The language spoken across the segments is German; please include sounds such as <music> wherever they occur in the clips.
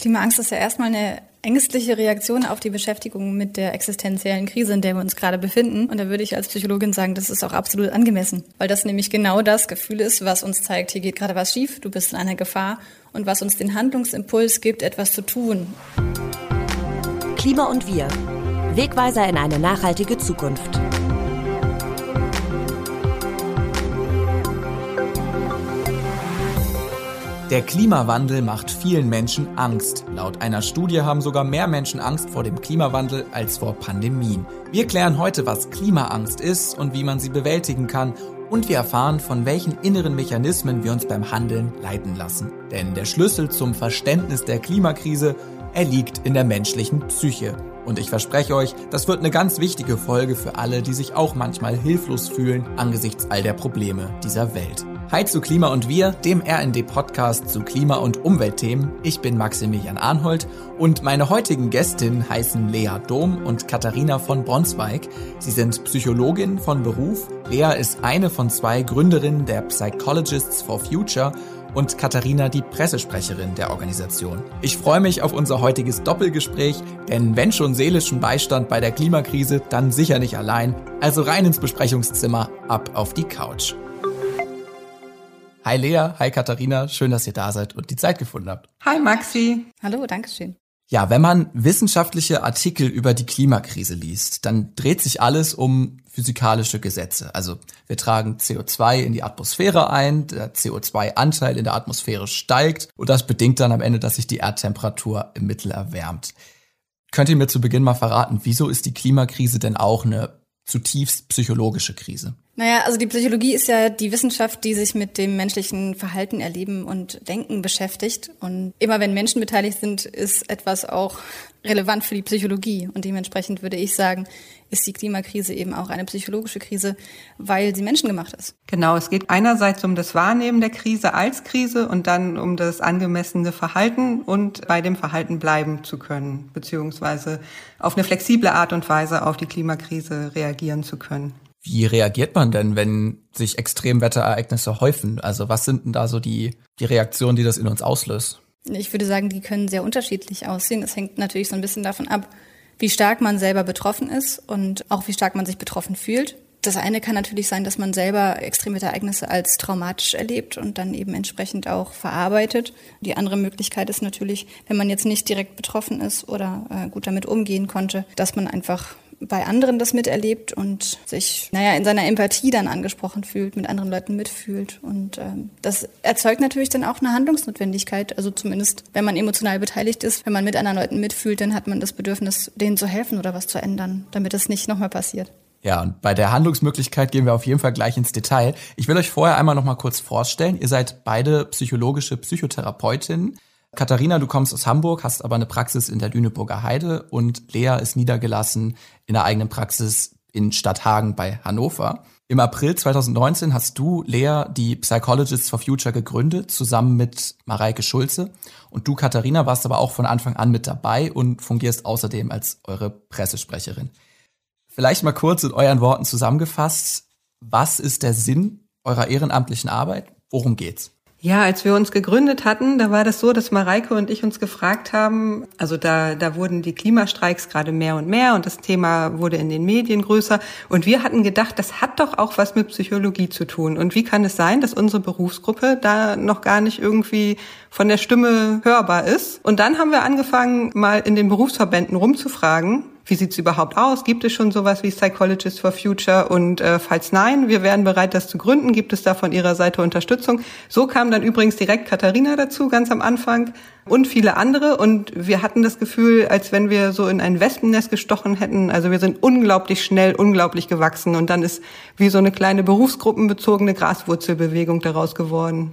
Klimaangst ist ja erstmal eine ängstliche Reaktion auf die Beschäftigung mit der existenziellen Krise, in der wir uns gerade befinden. Und da würde ich als Psychologin sagen, das ist auch absolut angemessen, weil das nämlich genau das Gefühl ist, was uns zeigt, hier geht gerade was schief, du bist in einer Gefahr und was uns den Handlungsimpuls gibt, etwas zu tun. Klima und wir. Wegweiser in eine nachhaltige Zukunft. Der Klimawandel macht vielen Menschen Angst. Laut einer Studie haben sogar mehr Menschen Angst vor dem Klimawandel als vor Pandemien. Wir klären heute, was Klimaangst ist und wie man sie bewältigen kann. Und wir erfahren, von welchen inneren Mechanismen wir uns beim Handeln leiten lassen. Denn der Schlüssel zum Verständnis der Klimakrise, er liegt in der menschlichen Psyche. Und ich verspreche euch, das wird eine ganz wichtige Folge für alle, die sich auch manchmal hilflos fühlen angesichts all der Probleme dieser Welt. Hi zu Klima und Wir, dem RND-Podcast zu Klima- und Umweltthemen. Ich bin Maximilian Arnhold und meine heutigen Gästinnen heißen Lea Dom und Katharina von Bronsweig. Sie sind Psychologin von Beruf. Lea ist eine von zwei Gründerinnen der Psychologists for Future und Katharina die Pressesprecherin der Organisation. Ich freue mich auf unser heutiges Doppelgespräch, denn wenn schon seelischen Beistand bei der Klimakrise, dann sicher nicht allein. Also rein ins Besprechungszimmer, ab auf die Couch. Hi Lea, hi Katharina, schön, dass ihr da seid und die Zeit gefunden habt. Hi Maxi. Hallo, Dankeschön. Ja, wenn man wissenschaftliche Artikel über die Klimakrise liest, dann dreht sich alles um physikalische Gesetze. Also wir tragen CO2 in die Atmosphäre ein, der CO2-Anteil in der Atmosphäre steigt und das bedingt dann am Ende, dass sich die Erdtemperatur im Mittel erwärmt. Könnt ihr mir zu Beginn mal verraten, wieso ist die Klimakrise denn auch eine zutiefst psychologische Krise? Naja, also die Psychologie ist ja die Wissenschaft, die sich mit dem menschlichen Verhalten, Erleben und Denken beschäftigt. Und immer wenn Menschen beteiligt sind, ist etwas auch relevant für die Psychologie. Und dementsprechend würde ich sagen, ist die Klimakrise eben auch eine psychologische Krise, weil sie menschengemacht ist. Genau, es geht einerseits um das Wahrnehmen der Krise als Krise und dann um das angemessene Verhalten und bei dem Verhalten bleiben zu können, beziehungsweise auf eine flexible Art und Weise auf die Klimakrise reagieren zu können. Wie reagiert man denn, wenn sich Extremwetterereignisse häufen? Also was sind denn da so die, die Reaktionen, die das in uns auslöst? Ich würde sagen, die können sehr unterschiedlich aussehen. Das hängt natürlich so ein bisschen davon ab, wie stark man selber betroffen ist und auch wie stark man sich betroffen fühlt. Das eine kann natürlich sein, dass man selber Extremwetterereignisse als traumatisch erlebt und dann eben entsprechend auch verarbeitet. Die andere Möglichkeit ist natürlich, wenn man jetzt nicht direkt betroffen ist oder äh, gut damit umgehen konnte, dass man einfach bei anderen das miterlebt und sich, naja, in seiner Empathie dann angesprochen fühlt, mit anderen Leuten mitfühlt. Und ähm, das erzeugt natürlich dann auch eine Handlungsnotwendigkeit. Also zumindest, wenn man emotional beteiligt ist, wenn man mit anderen Leuten mitfühlt, dann hat man das Bedürfnis, denen zu helfen oder was zu ändern, damit es nicht nochmal passiert. Ja, und bei der Handlungsmöglichkeit gehen wir auf jeden Fall gleich ins Detail. Ich will euch vorher einmal noch mal kurz vorstellen. Ihr seid beide psychologische Psychotherapeutinnen. Katharina, du kommst aus Hamburg, hast aber eine Praxis in der Lüneburger Heide und Lea ist niedergelassen in der eigenen Praxis in Stadthagen bei Hannover. Im April 2019 hast du, Lea, die Psychologists for Future gegründet, zusammen mit Mareike Schulze. Und du, Katharina, warst aber auch von Anfang an mit dabei und fungierst außerdem als eure Pressesprecherin. Vielleicht mal kurz in euren Worten zusammengefasst. Was ist der Sinn eurer ehrenamtlichen Arbeit? Worum geht's? Ja, als wir uns gegründet hatten, da war das so, dass Mareike und ich uns gefragt haben, also da, da wurden die Klimastreiks gerade mehr und mehr und das Thema wurde in den Medien größer und wir hatten gedacht, das hat doch auch was mit Psychologie zu tun und wie kann es sein, dass unsere Berufsgruppe da noch gar nicht irgendwie von der Stimme hörbar ist? Und dann haben wir angefangen, mal in den Berufsverbänden rumzufragen, wie sieht's überhaupt aus? Gibt es schon sowas wie Psychologists for Future? Und äh, falls nein, wir wären bereit, das zu gründen. Gibt es da von Ihrer Seite Unterstützung? So kam dann übrigens direkt Katharina dazu, ganz am Anfang und viele andere. Und wir hatten das Gefühl, als wenn wir so in ein Wespennest gestochen hätten. Also wir sind unglaublich schnell, unglaublich gewachsen. Und dann ist wie so eine kleine berufsgruppenbezogene Graswurzelbewegung daraus geworden.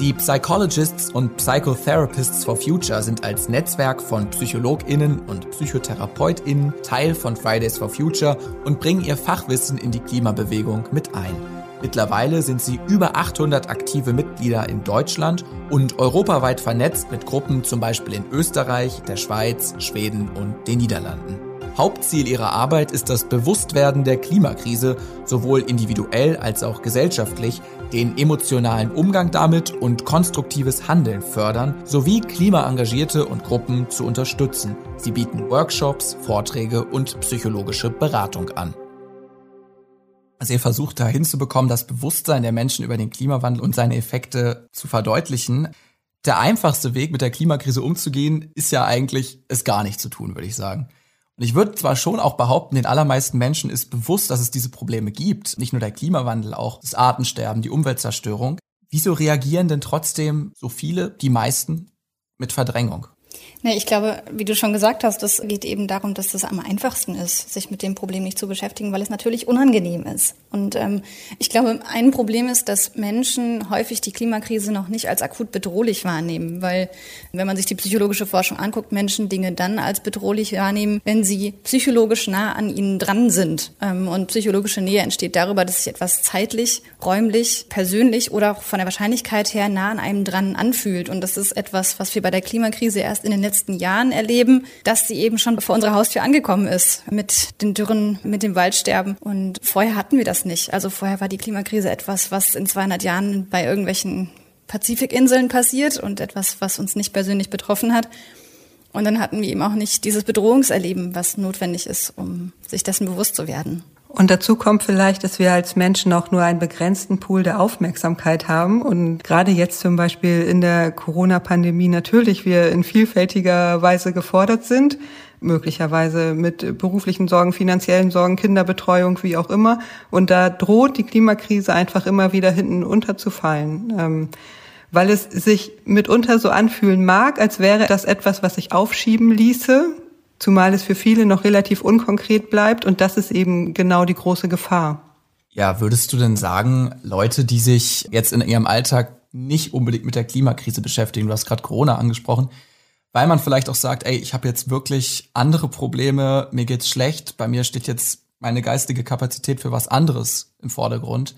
Die Psychologists und Psychotherapists for Future sind als Netzwerk von PsychologInnen und PsychotherapeutInnen Teil von Fridays for Future und bringen ihr Fachwissen in die Klimabewegung mit ein. Mittlerweile sind sie über 800 aktive Mitglieder in Deutschland und europaweit vernetzt mit Gruppen zum Beispiel in Österreich, der Schweiz, Schweden und den Niederlanden. Hauptziel ihrer Arbeit ist das Bewusstwerden der Klimakrise, sowohl individuell als auch gesellschaftlich, den emotionalen Umgang damit und konstruktives Handeln fördern, sowie Klimaengagierte und Gruppen zu unterstützen. Sie bieten Workshops, Vorträge und psychologische Beratung an. Also ihr versucht da hinzubekommen, das Bewusstsein der Menschen über den Klimawandel und seine Effekte zu verdeutlichen. Der einfachste Weg, mit der Klimakrise umzugehen, ist ja eigentlich, es gar nicht zu tun, würde ich sagen. Und ich würde zwar schon auch behaupten, den allermeisten Menschen ist bewusst, dass es diese Probleme gibt. Nicht nur der Klimawandel, auch das Artensterben, die Umweltzerstörung. Wieso reagieren denn trotzdem so viele, die meisten, mit Verdrängung? Nee, ich glaube, wie du schon gesagt hast, das geht eben darum, dass es am einfachsten ist, sich mit dem Problem nicht zu beschäftigen, weil es natürlich unangenehm ist. Und ähm, ich glaube, ein Problem ist, dass Menschen häufig die Klimakrise noch nicht als akut bedrohlich wahrnehmen, weil wenn man sich die psychologische Forschung anguckt, Menschen Dinge dann als bedrohlich wahrnehmen, wenn sie psychologisch nah an ihnen dran sind. Ähm, und psychologische Nähe entsteht darüber, dass sich etwas zeitlich, räumlich, persönlich oder auch von der Wahrscheinlichkeit her nah an einem dran anfühlt. Und das ist etwas, was wir bei der Klimakrise erst in den letzten letzten Jahren erleben, dass sie eben schon vor unserer Haustür angekommen ist mit den Dürren, mit dem Waldsterben. Und vorher hatten wir das nicht. Also vorher war die Klimakrise etwas, was in 200 Jahren bei irgendwelchen Pazifikinseln passiert und etwas, was uns nicht persönlich betroffen hat. Und dann hatten wir eben auch nicht dieses Bedrohungserleben, was notwendig ist, um sich dessen bewusst zu werden. Und dazu kommt vielleicht, dass wir als Menschen auch nur einen begrenzten Pool der Aufmerksamkeit haben und gerade jetzt zum Beispiel in der Corona-Pandemie natürlich wir in vielfältiger Weise gefordert sind, möglicherweise mit beruflichen Sorgen, finanziellen Sorgen, Kinderbetreuung, wie auch immer. Und da droht die Klimakrise einfach immer wieder hinten unterzufallen. Ähm, weil es sich mitunter so anfühlen mag, als wäre das etwas, was sich aufschieben ließe, zumal es für viele noch relativ unkonkret bleibt und das ist eben genau die große Gefahr. Ja, würdest du denn sagen, Leute, die sich jetzt in ihrem Alltag nicht unbedingt mit der Klimakrise beschäftigen, du hast gerade Corona angesprochen, weil man vielleicht auch sagt, ey, ich habe jetzt wirklich andere Probleme, mir geht's schlecht, bei mir steht jetzt meine geistige Kapazität für was anderes im Vordergrund.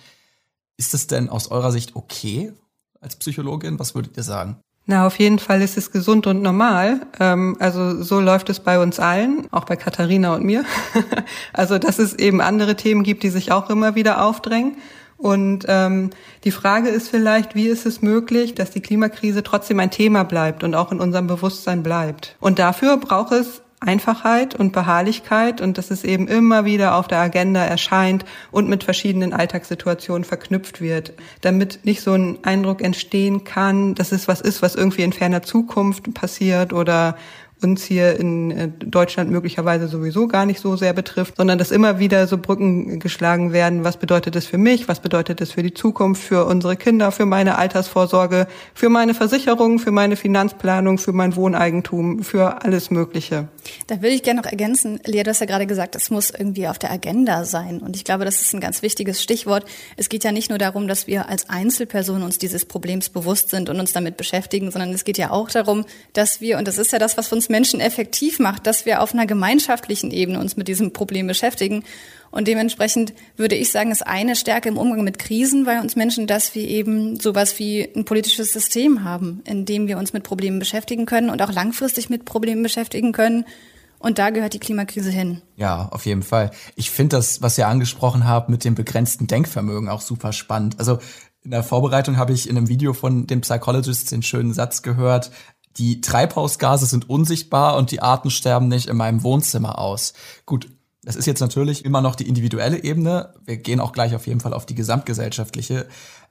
Ist es denn aus eurer Sicht okay als Psychologin? Was würdet ihr sagen? Na, auf jeden Fall ist es gesund und normal. Ähm, also so läuft es bei uns allen, auch bei Katharina und mir. <laughs> also dass es eben andere Themen gibt, die sich auch immer wieder aufdrängen. Und ähm, die Frage ist vielleicht, wie ist es möglich, dass die Klimakrise trotzdem ein Thema bleibt und auch in unserem Bewusstsein bleibt. Und dafür braucht es Einfachheit und Beharrlichkeit und dass es eben immer wieder auf der Agenda erscheint und mit verschiedenen Alltagssituationen verknüpft wird, damit nicht so ein Eindruck entstehen kann, dass es was ist, was irgendwie in ferner Zukunft passiert oder uns hier in äh, Deutschland möglicherweise sowieso gar nicht so sehr betrifft, sondern dass immer wieder so Brücken geschlagen werden. Was bedeutet das für mich? Was bedeutet das für die Zukunft, für unsere Kinder, für meine Altersvorsorge, für meine Versicherung, für meine Finanzplanung, für mein Wohneigentum, für alles Mögliche? Da würde ich gerne noch ergänzen. Lea, du hast ja gerade gesagt, es muss irgendwie auf der Agenda sein. Und ich glaube, das ist ein ganz wichtiges Stichwort. Es geht ja nicht nur darum, dass wir als Einzelpersonen uns dieses Problems bewusst sind und uns damit beschäftigen, sondern es geht ja auch darum, dass wir, und das ist ja das, was uns uns Menschen effektiv macht, dass wir auf einer gemeinschaftlichen Ebene uns mit diesem Problem beschäftigen. Und dementsprechend würde ich sagen, ist eine Stärke im Umgang mit Krisen bei uns Menschen, dass wir eben sowas wie ein politisches System haben, in dem wir uns mit Problemen beschäftigen können und auch langfristig mit Problemen beschäftigen können. Und da gehört die Klimakrise hin. Ja, auf jeden Fall. Ich finde das, was ihr angesprochen habt mit dem begrenzten Denkvermögen auch super spannend. Also in der Vorbereitung habe ich in einem Video von dem Psychologist den schönen Satz gehört, die Treibhausgase sind unsichtbar und die Arten sterben nicht in meinem Wohnzimmer aus. Gut, das ist jetzt natürlich immer noch die individuelle Ebene. Wir gehen auch gleich auf jeden Fall auf die gesamtgesellschaftliche.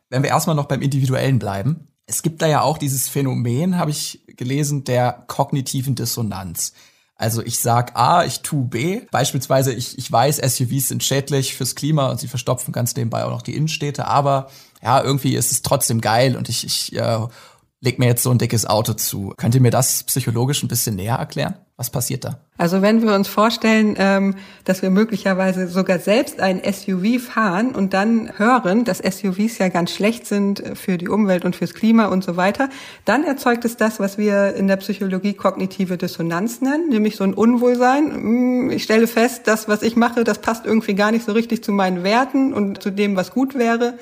Wenn wir erstmal noch beim Individuellen bleiben. Es gibt da ja auch dieses Phänomen, habe ich gelesen, der kognitiven Dissonanz. Also ich sag A, ich tu B. Beispielsweise, ich, ich weiß, SUVs sind schädlich fürs Klima und sie verstopfen ganz nebenbei auch noch die Innenstädte, aber ja, irgendwie ist es trotzdem geil und ich, ich äh, leg mir jetzt so ein dickes Auto zu. Könnt ihr mir das psychologisch ein bisschen näher erklären? Was passiert da? Also wenn wir uns vorstellen, ähm, dass wir möglicherweise sogar selbst ein SUV fahren und dann hören, dass SUVs ja ganz schlecht sind für die Umwelt und fürs Klima und so weiter, dann erzeugt es das, was wir in der Psychologie kognitive Dissonanz nennen, nämlich so ein Unwohlsein. Hm, ich stelle fest, das, was ich mache, das passt irgendwie gar nicht so richtig zu meinen Werten und zu dem, was gut wäre.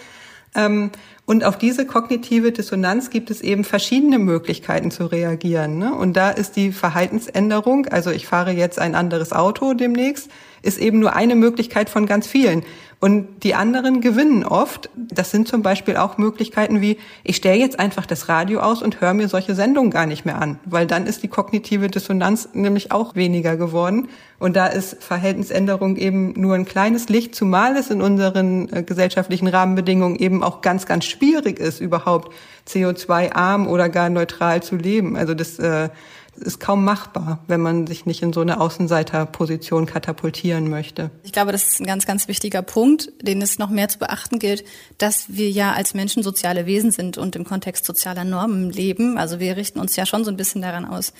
Ähm, Und auf diese kognitive Dissonanz gibt es eben verschiedene Möglichkeiten zu reagieren. Ne? Und da ist die Verhaltensänderung, also ich fahre jetzt ein anderes Auto demnächst, ist eben nur eine Möglichkeit von ganz vielen. Und die anderen gewinnen oft. Das sind zum Beispiel auch Möglichkeiten wie, ich stelle jetzt einfach das Radio aus und höre mir solche Sendungen gar nicht mehr an, weil dann ist die kognitive Dissonanz nämlich auch weniger geworden. Und da ist Verhältnisänderung eben nur ein kleines Licht, zumal es in unseren äh, gesellschaftlichen Rahmenbedingungen eben auch ganz, ganz schwierig ist, überhaupt CO2-arm oder gar neutral zu leben. Also das äh, ist kaum machbar, wenn man sich nicht in so eine Außenseiterposition katapultieren möchte. Ich glaube, das ist ein ganz, ganz wichtiger Punkt, den es noch mehr zu beachten gilt, dass wir ja als Menschen soziale Wesen sind und im Kontext sozialer Normen leben. Also wir richten uns ja schon so ein bisschen daran aus,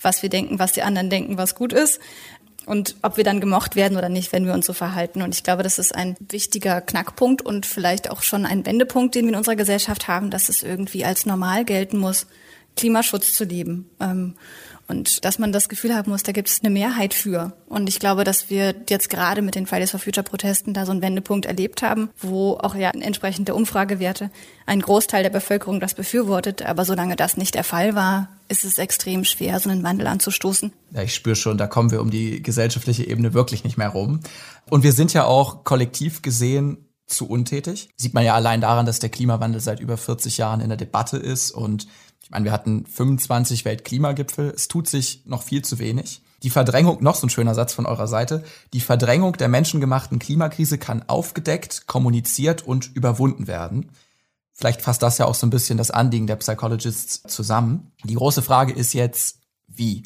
was wir denken, was die anderen denken, was gut ist. Und ob wir dann gemocht werden oder nicht, wenn wir uns so verhalten. Und ich glaube, das ist ein wichtiger Knackpunkt und vielleicht auch schon ein Wendepunkt, den wir in unserer Gesellschaft haben, dass es irgendwie als normal gelten muss, Klimaschutz zu leben. Ähm, und dass man das Gefühl haben muss, da gibt es eine Mehrheit für. Und ich glaube, dass wir jetzt gerade mit den Fridays for Future Protesten da so einen Wendepunkt erlebt haben, wo auch ja entsprechend der Umfragewerte ein Großteil der Bevölkerung das befürwortet. Aber solange das nicht der Fall war, ist es extrem schwer, so einen Wandel anzustoßen. Ja, ich spüre schon, da kommen wir um die gesellschaftliche Ebene wirklich nicht mehr rum. Und wir sind ja auch kollektiv gesehen zu untätig. Sieht man ja allein daran, dass der Klimawandel seit über 40 Jahren in der Debatte ist und ich meine, wir hatten 25 Weltklimagipfel. Es tut sich noch viel zu wenig. Die Verdrängung, noch so ein schöner Satz von eurer Seite, die Verdrängung der menschengemachten Klimakrise kann aufgedeckt, kommuniziert und überwunden werden. Vielleicht fasst das ja auch so ein bisschen das Anliegen der Psychologists zusammen. Die große Frage ist jetzt, wie?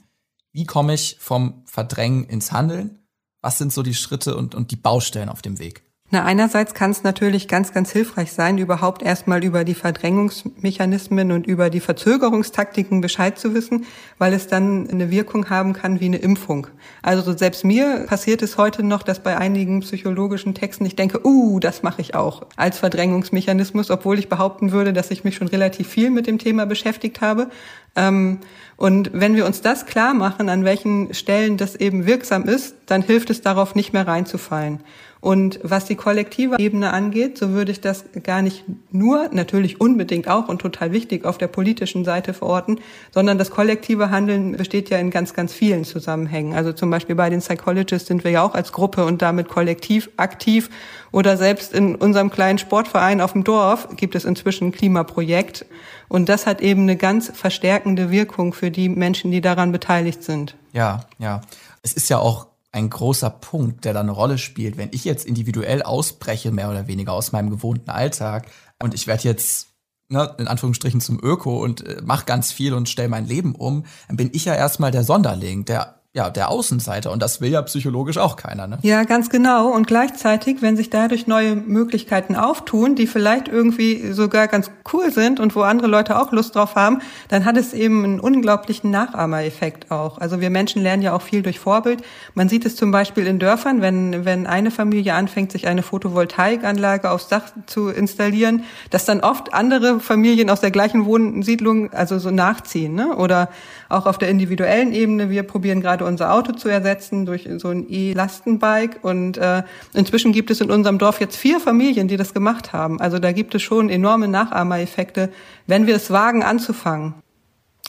Wie komme ich vom Verdrängen ins Handeln? Was sind so die Schritte und, und die Baustellen auf dem Weg? Na, einerseits kann es natürlich ganz, ganz hilfreich sein, überhaupt erstmal über die Verdrängungsmechanismen und über die Verzögerungstaktiken Bescheid zu wissen, weil es dann eine Wirkung haben kann wie eine Impfung. Also selbst mir passiert es heute noch, dass bei einigen psychologischen Texten ich denke, uh, das mache ich auch als Verdrängungsmechanismus, obwohl ich behaupten würde, dass ich mich schon relativ viel mit dem Thema beschäftigt habe. Ähm, und wenn wir uns das klar machen, an welchen Stellen das eben wirksam ist, dann hilft es darauf nicht mehr reinzufallen. Und was die kollektive Ebene angeht, so würde ich das gar nicht nur, natürlich unbedingt auch und total wichtig auf der politischen Seite verorten, sondern das kollektive Handeln besteht ja in ganz, ganz vielen Zusammenhängen. Also zum Beispiel bei den Psychologists sind wir ja auch als Gruppe und damit kollektiv aktiv oder selbst in unserem kleinen Sportverein auf dem Dorf gibt es inzwischen ein Klimaprojekt. Und das hat eben eine ganz verstärkende Wirkung für die Menschen, die daran beteiligt sind. Ja, ja. Es ist ja auch ein großer Punkt, der da eine Rolle spielt. Wenn ich jetzt individuell ausbreche, mehr oder weniger aus meinem gewohnten Alltag und ich werde jetzt ne, in Anführungsstrichen zum Öko und äh, mache ganz viel und stelle mein Leben um, dann bin ich ja erstmal der Sonderling, der ja, der Außenseiter. Und das will ja psychologisch auch keiner, ne? Ja, ganz genau. Und gleichzeitig, wenn sich dadurch neue Möglichkeiten auftun, die vielleicht irgendwie sogar ganz cool sind und wo andere Leute auch Lust drauf haben, dann hat es eben einen unglaublichen Nachahmereffekt auch. Also wir Menschen lernen ja auch viel durch Vorbild. Man sieht es zum Beispiel in Dörfern, wenn, wenn eine Familie anfängt, sich eine Photovoltaikanlage aufs Dach zu installieren, dass dann oft andere Familien aus der gleichen Wohnsiedlung also so nachziehen, ne? Oder auch auf der individuellen Ebene. Wir probieren gerade unser Auto zu ersetzen durch so ein E-Lastenbike und äh, inzwischen gibt es in unserem Dorf jetzt vier Familien, die das gemacht haben. Also da gibt es schon enorme Nachahmereffekte, wenn wir es wagen anzufangen.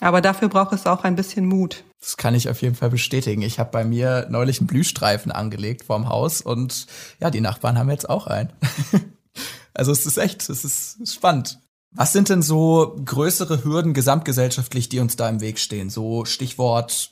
Aber dafür braucht es auch ein bisschen Mut. Das kann ich auf jeden Fall bestätigen. Ich habe bei mir neulich einen Blühstreifen angelegt vorm Haus und ja, die Nachbarn haben jetzt auch einen. <laughs> also es ist echt, es ist spannend. Was sind denn so größere Hürden gesamtgesellschaftlich, die uns da im Weg stehen? So Stichwort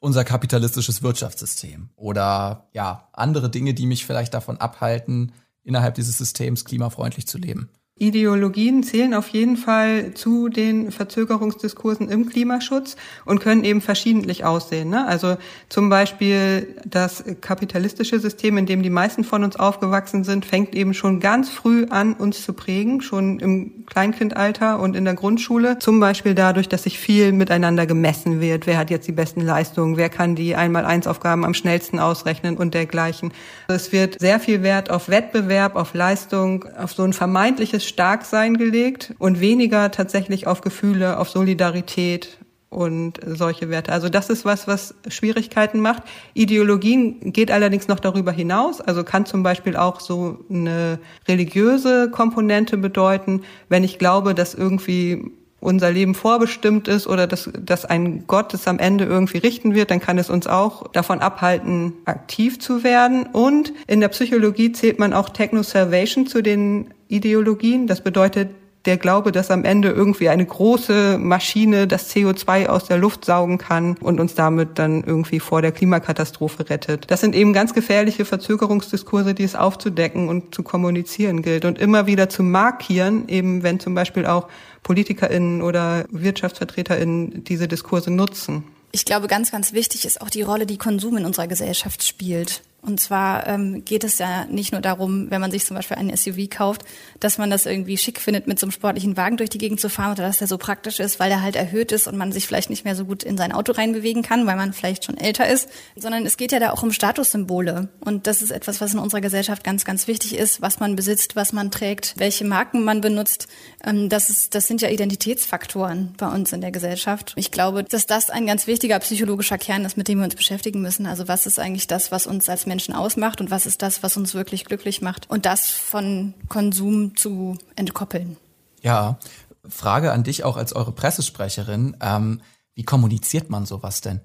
unser kapitalistisches Wirtschaftssystem oder ja, andere Dinge, die mich vielleicht davon abhalten, innerhalb dieses Systems klimafreundlich zu leben. Ideologien zählen auf jeden Fall zu den Verzögerungsdiskursen im Klimaschutz und können eben verschiedentlich aussehen. Ne? Also zum Beispiel das kapitalistische System, in dem die meisten von uns aufgewachsen sind, fängt eben schon ganz früh an, uns zu prägen, schon im Kleinkindalter und in der Grundschule. Zum Beispiel dadurch, dass sich viel miteinander gemessen wird. Wer hat jetzt die besten Leistungen? Wer kann die Einmal-Eins-Aufgaben am schnellsten ausrechnen und dergleichen? Es wird sehr viel Wert auf Wettbewerb, auf Leistung, auf so ein vermeintliches Starksein gelegt und weniger tatsächlich auf Gefühle, auf Solidarität und solche Werte. Also das ist was, was Schwierigkeiten macht. Ideologien geht allerdings noch darüber hinaus. Also kann zum Beispiel auch so eine religiöse Komponente bedeuten, wenn ich glaube, dass irgendwie unser Leben vorbestimmt ist oder dass, dass ein Gott es am Ende irgendwie richten wird, dann kann es uns auch davon abhalten, aktiv zu werden. Und in der Psychologie zählt man auch Techno-Salvation zu den Ideologien. Das bedeutet, der Glaube, dass am Ende irgendwie eine große Maschine das CO2 aus der Luft saugen kann und uns damit dann irgendwie vor der Klimakatastrophe rettet. Das sind eben ganz gefährliche Verzögerungsdiskurse, die es aufzudecken und zu kommunizieren gilt und immer wieder zu markieren, eben wenn zum Beispiel auch PolitikerInnen oder WirtschaftsvertreterInnen diese Diskurse nutzen. Ich glaube, ganz, ganz wichtig ist auch die Rolle, die Konsum in unserer Gesellschaft spielt. Und zwar ähm, geht es ja nicht nur darum, wenn man sich zum Beispiel einen SUV kauft, dass man das irgendwie schick findet, mit so einem sportlichen Wagen durch die Gegend zu fahren oder dass der so praktisch ist, weil der halt erhöht ist und man sich vielleicht nicht mehr so gut in sein Auto reinbewegen kann, weil man vielleicht schon älter ist, sondern es geht ja da auch um Statussymbole. Und das ist etwas, was in unserer Gesellschaft ganz, ganz wichtig ist, was man besitzt, was man trägt, welche Marken man benutzt. Ähm, das, ist, das sind ja Identitätsfaktoren bei uns in der Gesellschaft. Ich glaube, dass das ein ganz wichtiger psychologischer Kern ist, mit dem wir uns beschäftigen müssen. Also was ist eigentlich das, was uns als Menschen Menschen ausmacht und was ist das, was uns wirklich glücklich macht und das von Konsum zu entkoppeln. Ja, Frage an dich auch als eure Pressesprecherin. Ähm, wie kommuniziert man sowas denn?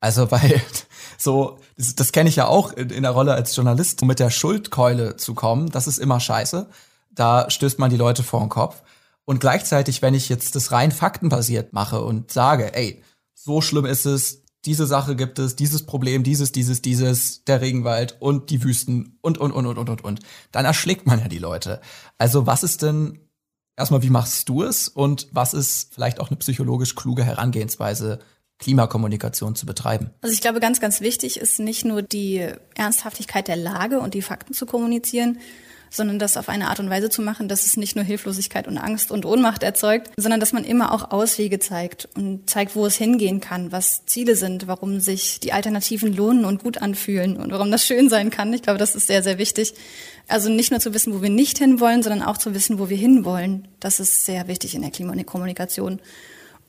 Also, <laughs> weil so, das, das kenne ich ja auch in, in der Rolle als Journalist, um mit der Schuldkeule zu kommen, das ist immer scheiße. Da stößt man die Leute vor den Kopf. Und gleichzeitig, wenn ich jetzt das rein faktenbasiert mache und sage, ey, so schlimm ist es, diese Sache gibt es, dieses Problem, dieses, dieses, dieses, der Regenwald und die Wüsten und, und, und, und, und, und, und. Dann erschlägt man ja die Leute. Also was ist denn, erstmal, wie machst du es und was ist vielleicht auch eine psychologisch kluge Herangehensweise, Klimakommunikation zu betreiben? Also ich glaube, ganz, ganz wichtig ist nicht nur die Ernsthaftigkeit der Lage und die Fakten zu kommunizieren, sondern das auf eine Art und Weise zu machen, dass es nicht nur Hilflosigkeit und Angst und Ohnmacht erzeugt, sondern dass man immer auch Auswege zeigt und zeigt, wo es hingehen kann, was Ziele sind, warum sich die Alternativen lohnen und gut anfühlen und warum das schön sein kann. Ich glaube, das ist sehr, sehr wichtig. Also nicht nur zu wissen, wo wir nicht hinwollen, sondern auch zu wissen, wo wir hinwollen. Das ist sehr wichtig in der Klimakommunikation.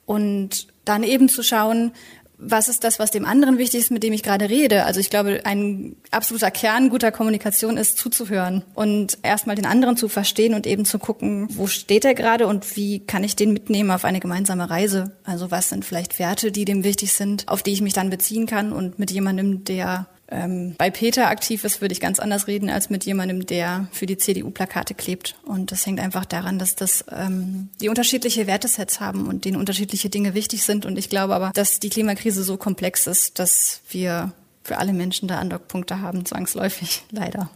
Und dann eben zu schauen, was ist das, was dem anderen wichtig ist, mit dem ich gerade rede? Also ich glaube, ein absoluter Kern guter Kommunikation ist zuzuhören und erstmal den anderen zu verstehen und eben zu gucken, wo steht er gerade und wie kann ich den mitnehmen auf eine gemeinsame Reise? Also was sind vielleicht Werte, die dem wichtig sind, auf die ich mich dann beziehen kann und mit jemandem, der ähm, bei Peter aktiv ist, würde ich ganz anders reden als mit jemandem, der für die CDU Plakate klebt. Und das hängt einfach daran, dass das ähm, die unterschiedliche Wertesets haben und denen unterschiedliche Dinge wichtig sind. Und ich glaube aber, dass die Klimakrise so komplex ist, dass wir für alle Menschen da Andockpunkte haben, zwangsläufig, <laughs> leider.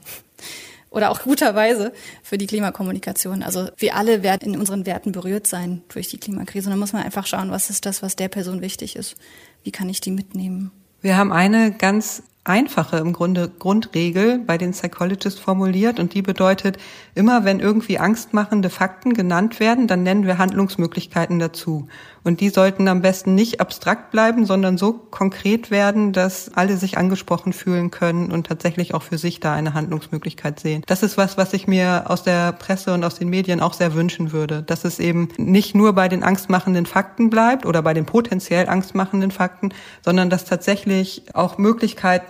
Oder auch guterweise für die Klimakommunikation. Also wir alle werden in unseren Werten berührt sein durch die Klimakrise. Und da muss man einfach schauen, was ist das, was der Person wichtig ist. Wie kann ich die mitnehmen? Wir haben eine ganz einfache im Grunde Grundregel bei den Psychologists formuliert und die bedeutet, immer wenn irgendwie angstmachende Fakten genannt werden, dann nennen wir Handlungsmöglichkeiten dazu. Und die sollten am besten nicht abstrakt bleiben, sondern so konkret werden, dass alle sich angesprochen fühlen können und tatsächlich auch für sich da eine Handlungsmöglichkeit sehen. Das ist was, was ich mir aus der Presse und aus den Medien auch sehr wünschen würde, dass es eben nicht nur bei den angstmachenden Fakten bleibt oder bei den potenziell angstmachenden Fakten, sondern dass tatsächlich auch Möglichkeiten,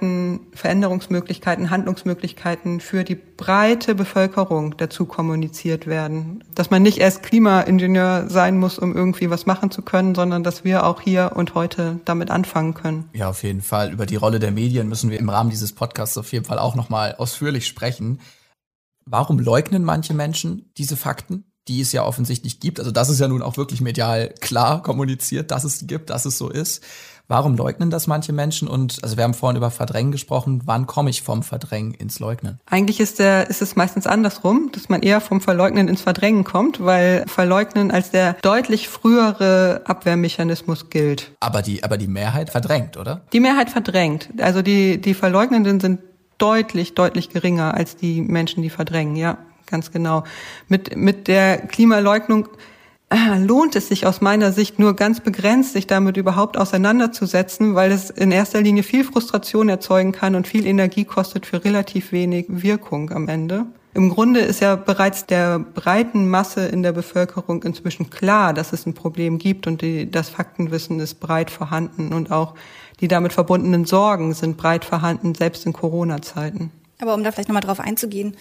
Veränderungsmöglichkeiten, Handlungsmöglichkeiten für die breite Bevölkerung dazu kommuniziert werden. Dass man nicht erst Klimaingenieur sein muss, um irgendwie was machen zu können, sondern dass wir auch hier und heute damit anfangen können. Ja, auf jeden Fall. Über die Rolle der Medien müssen wir im Rahmen dieses Podcasts auf jeden Fall auch nochmal ausführlich sprechen. Warum leugnen manche Menschen diese Fakten? die es ja offensichtlich gibt. Also das ist ja nun auch wirklich medial klar kommuniziert, dass es gibt, dass es so ist. Warum leugnen das manche Menschen? Und also wir haben vorhin über Verdrängen gesprochen. Wann komme ich vom Verdrängen ins Leugnen? Eigentlich ist der ist es meistens andersrum, dass man eher vom Verleugnen ins Verdrängen kommt, weil Verleugnen als der deutlich frühere Abwehrmechanismus gilt. Aber die aber die Mehrheit verdrängt, oder? Die Mehrheit verdrängt. Also die die Verleugnenden sind deutlich deutlich geringer als die Menschen, die verdrängen. Ja, ganz genau. Mit mit der Klimaleugnung lohnt es sich aus meiner Sicht nur ganz begrenzt, sich damit überhaupt auseinanderzusetzen, weil es in erster Linie viel Frustration erzeugen kann und viel Energie kostet für relativ wenig Wirkung am Ende. Im Grunde ist ja bereits der breiten Masse in der Bevölkerung inzwischen klar, dass es ein Problem gibt und die, das Faktenwissen ist breit vorhanden und auch die damit verbundenen Sorgen sind breit vorhanden, selbst in Corona-Zeiten. Aber um da vielleicht nochmal drauf einzugehen,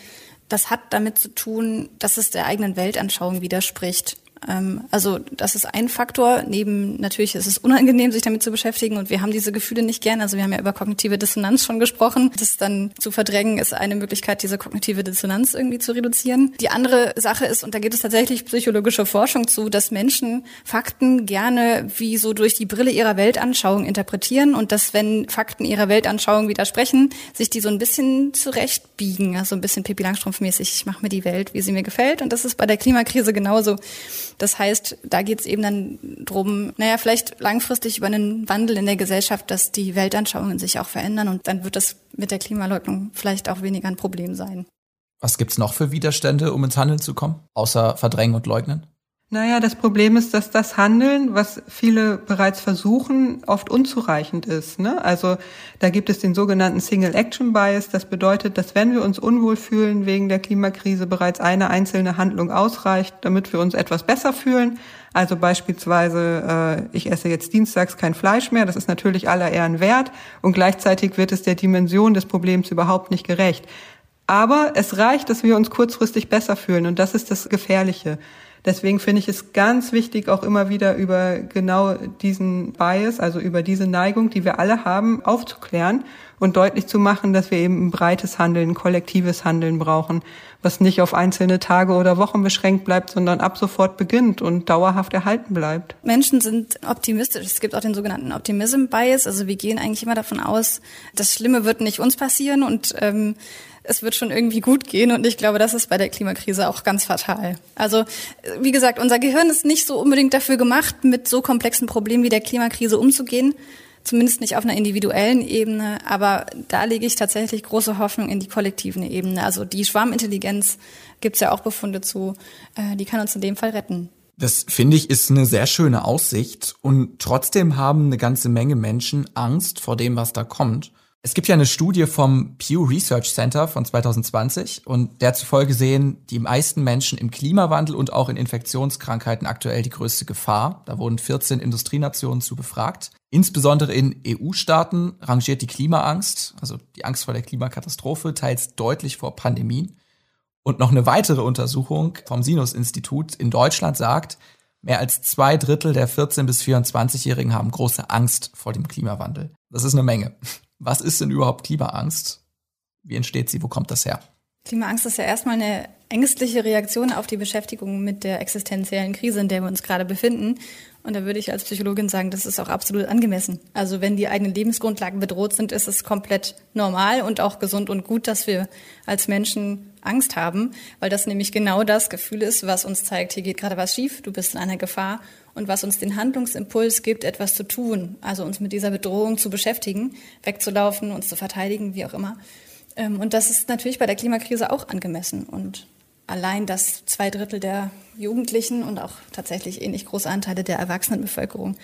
das hat damit zu tun, dass es der eigenen Weltanschauung widerspricht. Ähm, also das ist ein Faktor. Neben natürlich ist es unangenehm, sich damit zu beschäftigen und wir haben diese Gefühle nicht gern. Also wir haben ja über kognitive Dissonanz schon gesprochen. Das dann zu verdrängen ist eine Möglichkeit, diese kognitive Dissonanz irgendwie zu reduzieren. Die andere Sache ist, und da geht es tatsächlich psychologische Forschung zu, dass Menschen Fakten gerne wie so durch die Brille ihrer Weltanschauung interpretieren und dass, wenn Fakten ihrer Weltanschauung widersprechen, sich die so ein bisschen zurechtbiegen. Also ein bisschen Pippi Langstrumpf-mäßig. Ich mache mir die Welt, wie sie mir gefällt. Und das ist bei der Klimakrise genauso. Das heißt, da geht es eben dann drum, naja, vielleicht langfristig über einen Wandel in der Gesellschaft, dass die Weltanschauungen sich auch verändern und dann wird das mit der Klimaleugnung vielleicht auch weniger ein Problem sein. Was gibt's noch für Widerstände, um ins Handeln zu kommen, außer Verdrängen und Leugnen? Naja, das Problem ist, dass das Handeln, was viele bereits versuchen, oft unzureichend ist. Ne? Also da gibt es den sogenannten Single Action Bias. Das bedeutet, dass wenn wir uns unwohl fühlen wegen der Klimakrise, bereits eine einzelne Handlung ausreicht, damit wir uns etwas besser fühlen. Also beispielsweise, äh, ich esse jetzt dienstags kein Fleisch mehr. Das ist natürlich aller Ehren wert. Und gleichzeitig wird es der Dimension des Problems überhaupt nicht gerecht. Aber es reicht, dass wir uns kurzfristig besser fühlen. Und das ist das Gefährliche. Deswegen finde ich es ganz wichtig, auch immer wieder über genau diesen Bias, also über diese Neigung, die wir alle haben, aufzuklären und deutlich zu machen, dass wir eben ein breites Handeln, ein kollektives Handeln brauchen, was nicht auf einzelne Tage oder Wochen beschränkt bleibt, sondern ab sofort beginnt und dauerhaft erhalten bleibt. Menschen sind optimistisch. Es gibt auch den sogenannten Optimism Bias. Also wir gehen eigentlich immer davon aus, das Schlimme wird nicht uns passieren und ähm, es wird schon irgendwie gut gehen. Und ich glaube, das ist bei der Klimakrise auch ganz fatal. Also, wie gesagt, unser Gehirn ist nicht so unbedingt dafür gemacht, mit so komplexen Problemen wie der Klimakrise umzugehen. Zumindest nicht auf einer individuellen Ebene. Aber da lege ich tatsächlich große Hoffnung in die kollektiven Ebene. Also die Schwarmintelligenz gibt es ja auch Befunde zu. Äh, die kann uns in dem Fall retten. Das finde ich ist eine sehr schöne Aussicht und trotzdem haben eine ganze Menge Menschen Angst vor dem, was da kommt. Es gibt ja eine Studie vom Pew Research Center von 2020 und der zufolge sehen die meisten Menschen im Klimawandel und auch in Infektionskrankheiten aktuell die größte Gefahr. Da wurden 14 Industrienationen zu befragt. Insbesondere in EU-Staaten rangiert die Klimaangst, also die Angst vor der Klimakatastrophe, teils deutlich vor Pandemien. Und noch eine weitere Untersuchung vom Sinus-Institut in Deutschland sagt, mehr als zwei Drittel der 14- bis 24-Jährigen haben große Angst vor dem Klimawandel. Das ist eine Menge. Was ist denn überhaupt Klimaangst? Wie entsteht sie? Wo kommt das her? Klimaangst ist ja erstmal eine ängstliche Reaktion auf die Beschäftigung mit der existenziellen Krise, in der wir uns gerade befinden. Und da würde ich als Psychologin sagen, das ist auch absolut angemessen. Also wenn die eigenen Lebensgrundlagen bedroht sind, ist es komplett normal und auch gesund und gut, dass wir als Menschen Angst haben, weil das nämlich genau das Gefühl ist, was uns zeigt, hier geht gerade was schief, du bist in einer Gefahr und was uns den Handlungsimpuls gibt, etwas zu tun, also uns mit dieser Bedrohung zu beschäftigen, wegzulaufen, uns zu verteidigen, wie auch immer. Ähm, und das ist natürlich bei der Klimakrise auch angemessen. Und allein, dass zwei Drittel der Jugendlichen und auch tatsächlich ähnlich große Anteile der Erwachsenenbevölkerung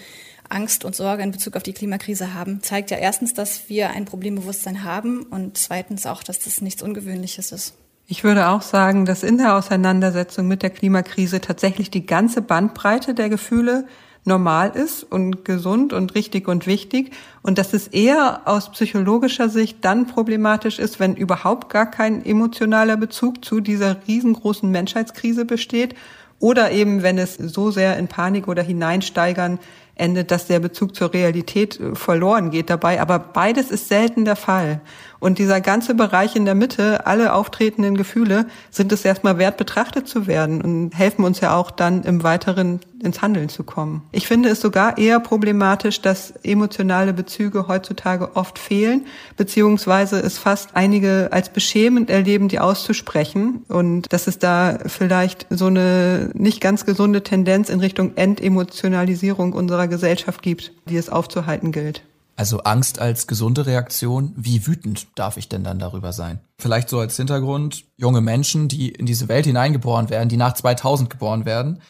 Angst und Sorge in Bezug auf die Klimakrise haben, zeigt ja erstens, dass wir ein Problembewusstsein haben und zweitens auch, dass das nichts Ungewöhnliches ist. Ich würde auch sagen, dass in der Auseinandersetzung mit der Klimakrise tatsächlich die ganze Bandbreite der Gefühle normal ist und gesund und richtig und wichtig und dass es eher aus psychologischer Sicht dann problematisch ist, wenn überhaupt gar kein emotionaler Bezug zu dieser riesengroßen Menschheitskrise besteht oder eben wenn es so sehr in Panik oder hineinsteigern endet, dass der Bezug zur Realität äh, verloren geht dabei. Aber beides ist selten der Fall. Und dieser ganze Bereich in der Mitte, alle auftretenden Gefühle, sind es erstmal wert, betrachtet zu werden und helfen uns ja auch dann im Weiteren ins Handeln zu kommen. Ich finde es sogar eher problematisch, dass emotionale Bezüge heutzutage oft fehlen, beziehungsweise es fast einige als beschämend erleben, die auszusprechen und dass es da vielleicht so eine nicht ganz gesunde Tendenz in Richtung Entemotionalisierung unserer Gesellschaft gibt, die es aufzuhalten gilt. Also Angst als gesunde Reaktion. Wie wütend darf ich denn dann darüber sein? Vielleicht so als Hintergrund, junge Menschen, die in diese Welt hineingeboren werden, die nach 2000 geboren werden,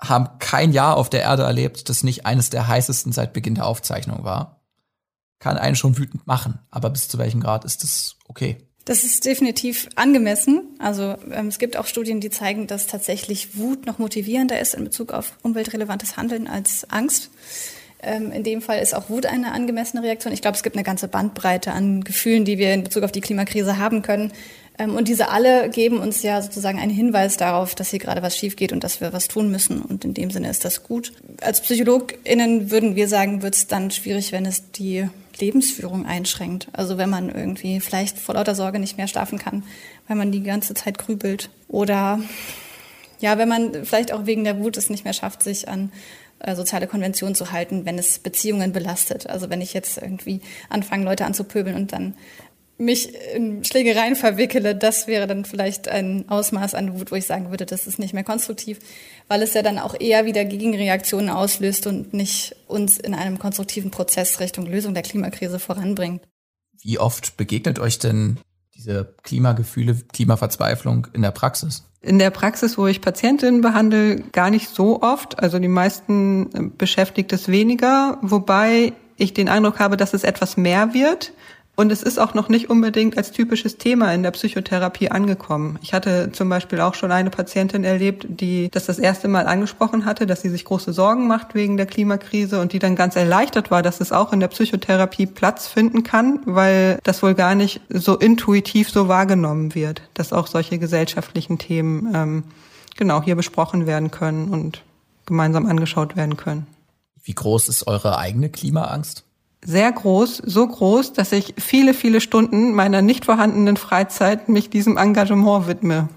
haben kein Jahr auf der Erde erlebt, das nicht eines der heißesten seit Beginn der Aufzeichnung war. Kann einen schon wütend machen, aber bis zu welchem Grad ist das okay? Das ist definitiv angemessen. Also ähm, es gibt auch Studien, die zeigen, dass tatsächlich Wut noch motivierender ist in Bezug auf umweltrelevantes Handeln als Angst. Ähm, in dem Fall ist auch Wut eine angemessene Reaktion. Ich glaube, es gibt eine ganze Bandbreite an Gefühlen, die wir in Bezug auf die Klimakrise haben können. Ähm, und diese alle geben uns ja sozusagen einen Hinweis darauf, dass hier gerade was schief geht und dass wir was tun müssen. Und in dem Sinne ist das gut. Als PsychologInnen würden wir sagen, wird es dann schwierig, wenn es die Lebensführung einschränkt. Also wenn man irgendwie vielleicht vor lauter Sorge nicht mehr schlafen kann, weil man die ganze Zeit grübelt. Oder ja, wenn man vielleicht auch wegen der Wut es nicht mehr schafft, sich an äh, soziale Konventionen zu halten, wenn es Beziehungen belastet. Also wenn ich jetzt irgendwie anfange, Leute anzupöbeln und dann mich in Schlägereien verwickele, das wäre dann vielleicht ein Ausmaß an Wut, wo ich sagen würde, das ist nicht mehr konstruktiv, weil es ja dann auch eher wieder Gegenreaktionen auslöst und nicht uns in einem konstruktiven Prozess Richtung Lösung der Klimakrise voranbringt. Wie oft begegnet euch denn diese Klimagefühle, Klimaverzweiflung in der Praxis? In der Praxis, wo ich Patientinnen behandle, gar nicht so oft. Also die meisten beschäftigt es weniger, wobei ich den Eindruck habe, dass es etwas mehr wird. Und es ist auch noch nicht unbedingt als typisches Thema in der Psychotherapie angekommen. Ich hatte zum Beispiel auch schon eine Patientin erlebt, die das das erste Mal angesprochen hatte, dass sie sich große Sorgen macht wegen der Klimakrise und die dann ganz erleichtert war, dass es auch in der Psychotherapie Platz finden kann, weil das wohl gar nicht so intuitiv so wahrgenommen wird, dass auch solche gesellschaftlichen Themen ähm, genau hier besprochen werden können und gemeinsam angeschaut werden können. Wie groß ist eure eigene Klimaangst? Sehr groß, so groß, dass ich viele, viele Stunden meiner nicht vorhandenen Freizeit mich diesem Engagement widme.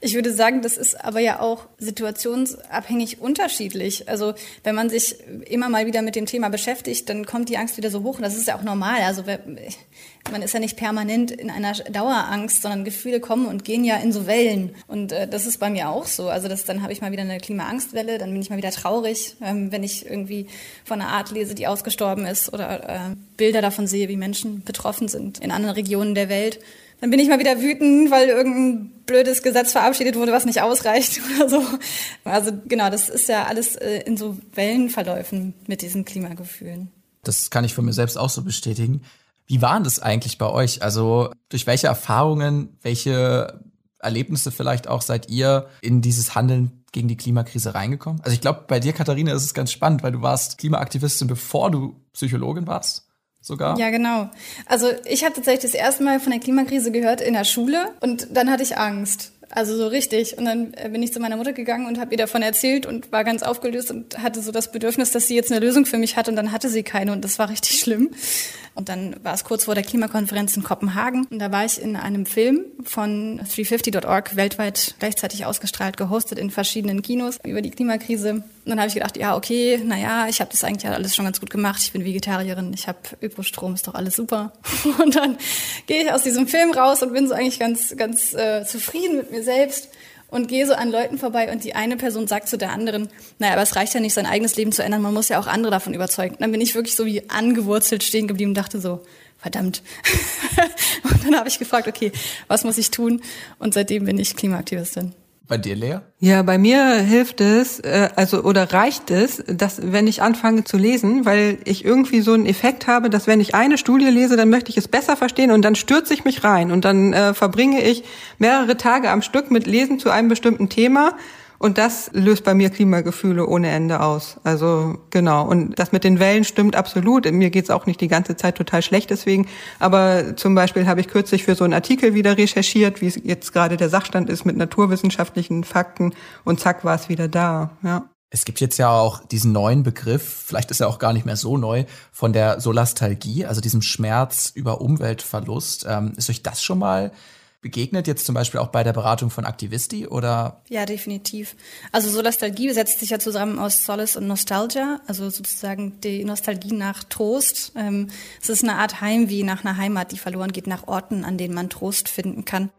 Ich würde sagen, das ist aber ja auch situationsabhängig unterschiedlich. Also wenn man sich immer mal wieder mit dem Thema beschäftigt, dann kommt die Angst wieder so hoch. Und das ist ja auch normal. Also man ist ja nicht permanent in einer Dauerangst, sondern Gefühle kommen und gehen ja in so Wellen. Und äh, das ist bei mir auch so. Also das, dann habe ich mal wieder eine Klimaangstwelle, dann bin ich mal wieder traurig, ähm, wenn ich irgendwie von einer Art lese, die ausgestorben ist oder äh, Bilder davon sehe, wie Menschen betroffen sind in anderen Regionen der Welt. Dann bin ich mal wieder wütend, weil irgendein blödes Gesetz verabschiedet wurde, was nicht ausreicht <laughs> oder so. Also genau, das ist ja alles äh, in so Wellenverläufen mit diesen Klimagefühlen. Das kann ich von mir selbst auch so bestätigen. Wie waren das eigentlich bei euch? Also durch welche Erfahrungen, welche Erlebnisse vielleicht auch seid ihr in dieses Handeln gegen die Klimakrise reingekommen? Also ich glaube, bei dir, Katharina, ist es ganz spannend, weil du warst Klimaaktivistin, bevor du Psychologin warst sogar. Ja, genau. Also ich habe tatsächlich das erste Mal von der Klimakrise gehört in der Schule und dann hatte ich Angst. Also so richtig. Und dann äh, bin ich zu meiner Mutter gegangen und habe ihr davon erzählt und war ganz aufgelöst und hatte so das Bedürfnis, dass sie jetzt eine Lösung für mich hat und dann hatte sie keine und das war richtig schlimm. Und dann war es kurz vor der Klimakonferenz in Kopenhagen. Und da war ich in einem Film von 350.org weltweit gleichzeitig ausgestrahlt, gehostet in verschiedenen Kinos über die Klimakrise. Und dann habe ich gedacht, ja, okay, naja, ich habe das eigentlich alles schon ganz gut gemacht. Ich bin Vegetarierin, ich habe Ökostrom, ist doch alles super. <laughs> Und dann gehe ich aus diesem Film raus und bin so eigentlich ganz, ganz äh, zufrieden mit mir selbst und gehe so an Leuten vorbei und die eine Person sagt zu der anderen, naja, aber es reicht ja nicht, sein eigenes Leben zu ändern, man muss ja auch andere davon überzeugen. Und dann bin ich wirklich so wie angewurzelt stehen geblieben und dachte so, verdammt. <laughs> und dann habe ich gefragt, okay, was muss ich tun? Und seitdem bin ich Klimaaktivistin. Bei dir, Lea? Ja, bei mir hilft es, äh, also oder reicht es, dass wenn ich anfange zu lesen, weil ich irgendwie so einen Effekt habe, dass wenn ich eine Studie lese, dann möchte ich es besser verstehen und dann stürze ich mich rein und dann äh, verbringe ich mehrere Tage am Stück mit Lesen zu einem bestimmten Thema und das löst bei mir Klimagefühle ohne Ende aus. Also genau. Und das mit den Wellen stimmt absolut. Mir geht's auch nicht die ganze Zeit total schlecht deswegen. Aber zum Beispiel habe ich kürzlich für so einen Artikel wieder recherchiert, wie jetzt gerade der Sachstand ist mit naturwissenschaftlichen Fakten. Und zack, war es wieder da. Ja. Es gibt jetzt ja auch diesen neuen Begriff, vielleicht ist er auch gar nicht mehr so neu, von der Solastalgie, also diesem Schmerz über Umweltverlust. Ähm, ist euch das schon mal begegnet, jetzt zum Beispiel auch bei der Beratung von Aktivisti oder? Ja, definitiv. Also Solastalgie setzt sich ja zusammen aus Solace und Nostalgia, also sozusagen die Nostalgie nach Trost. Ähm, es ist eine Art Heimweh nach einer Heimat, die verloren geht, nach Orten, an denen man Trost finden kann.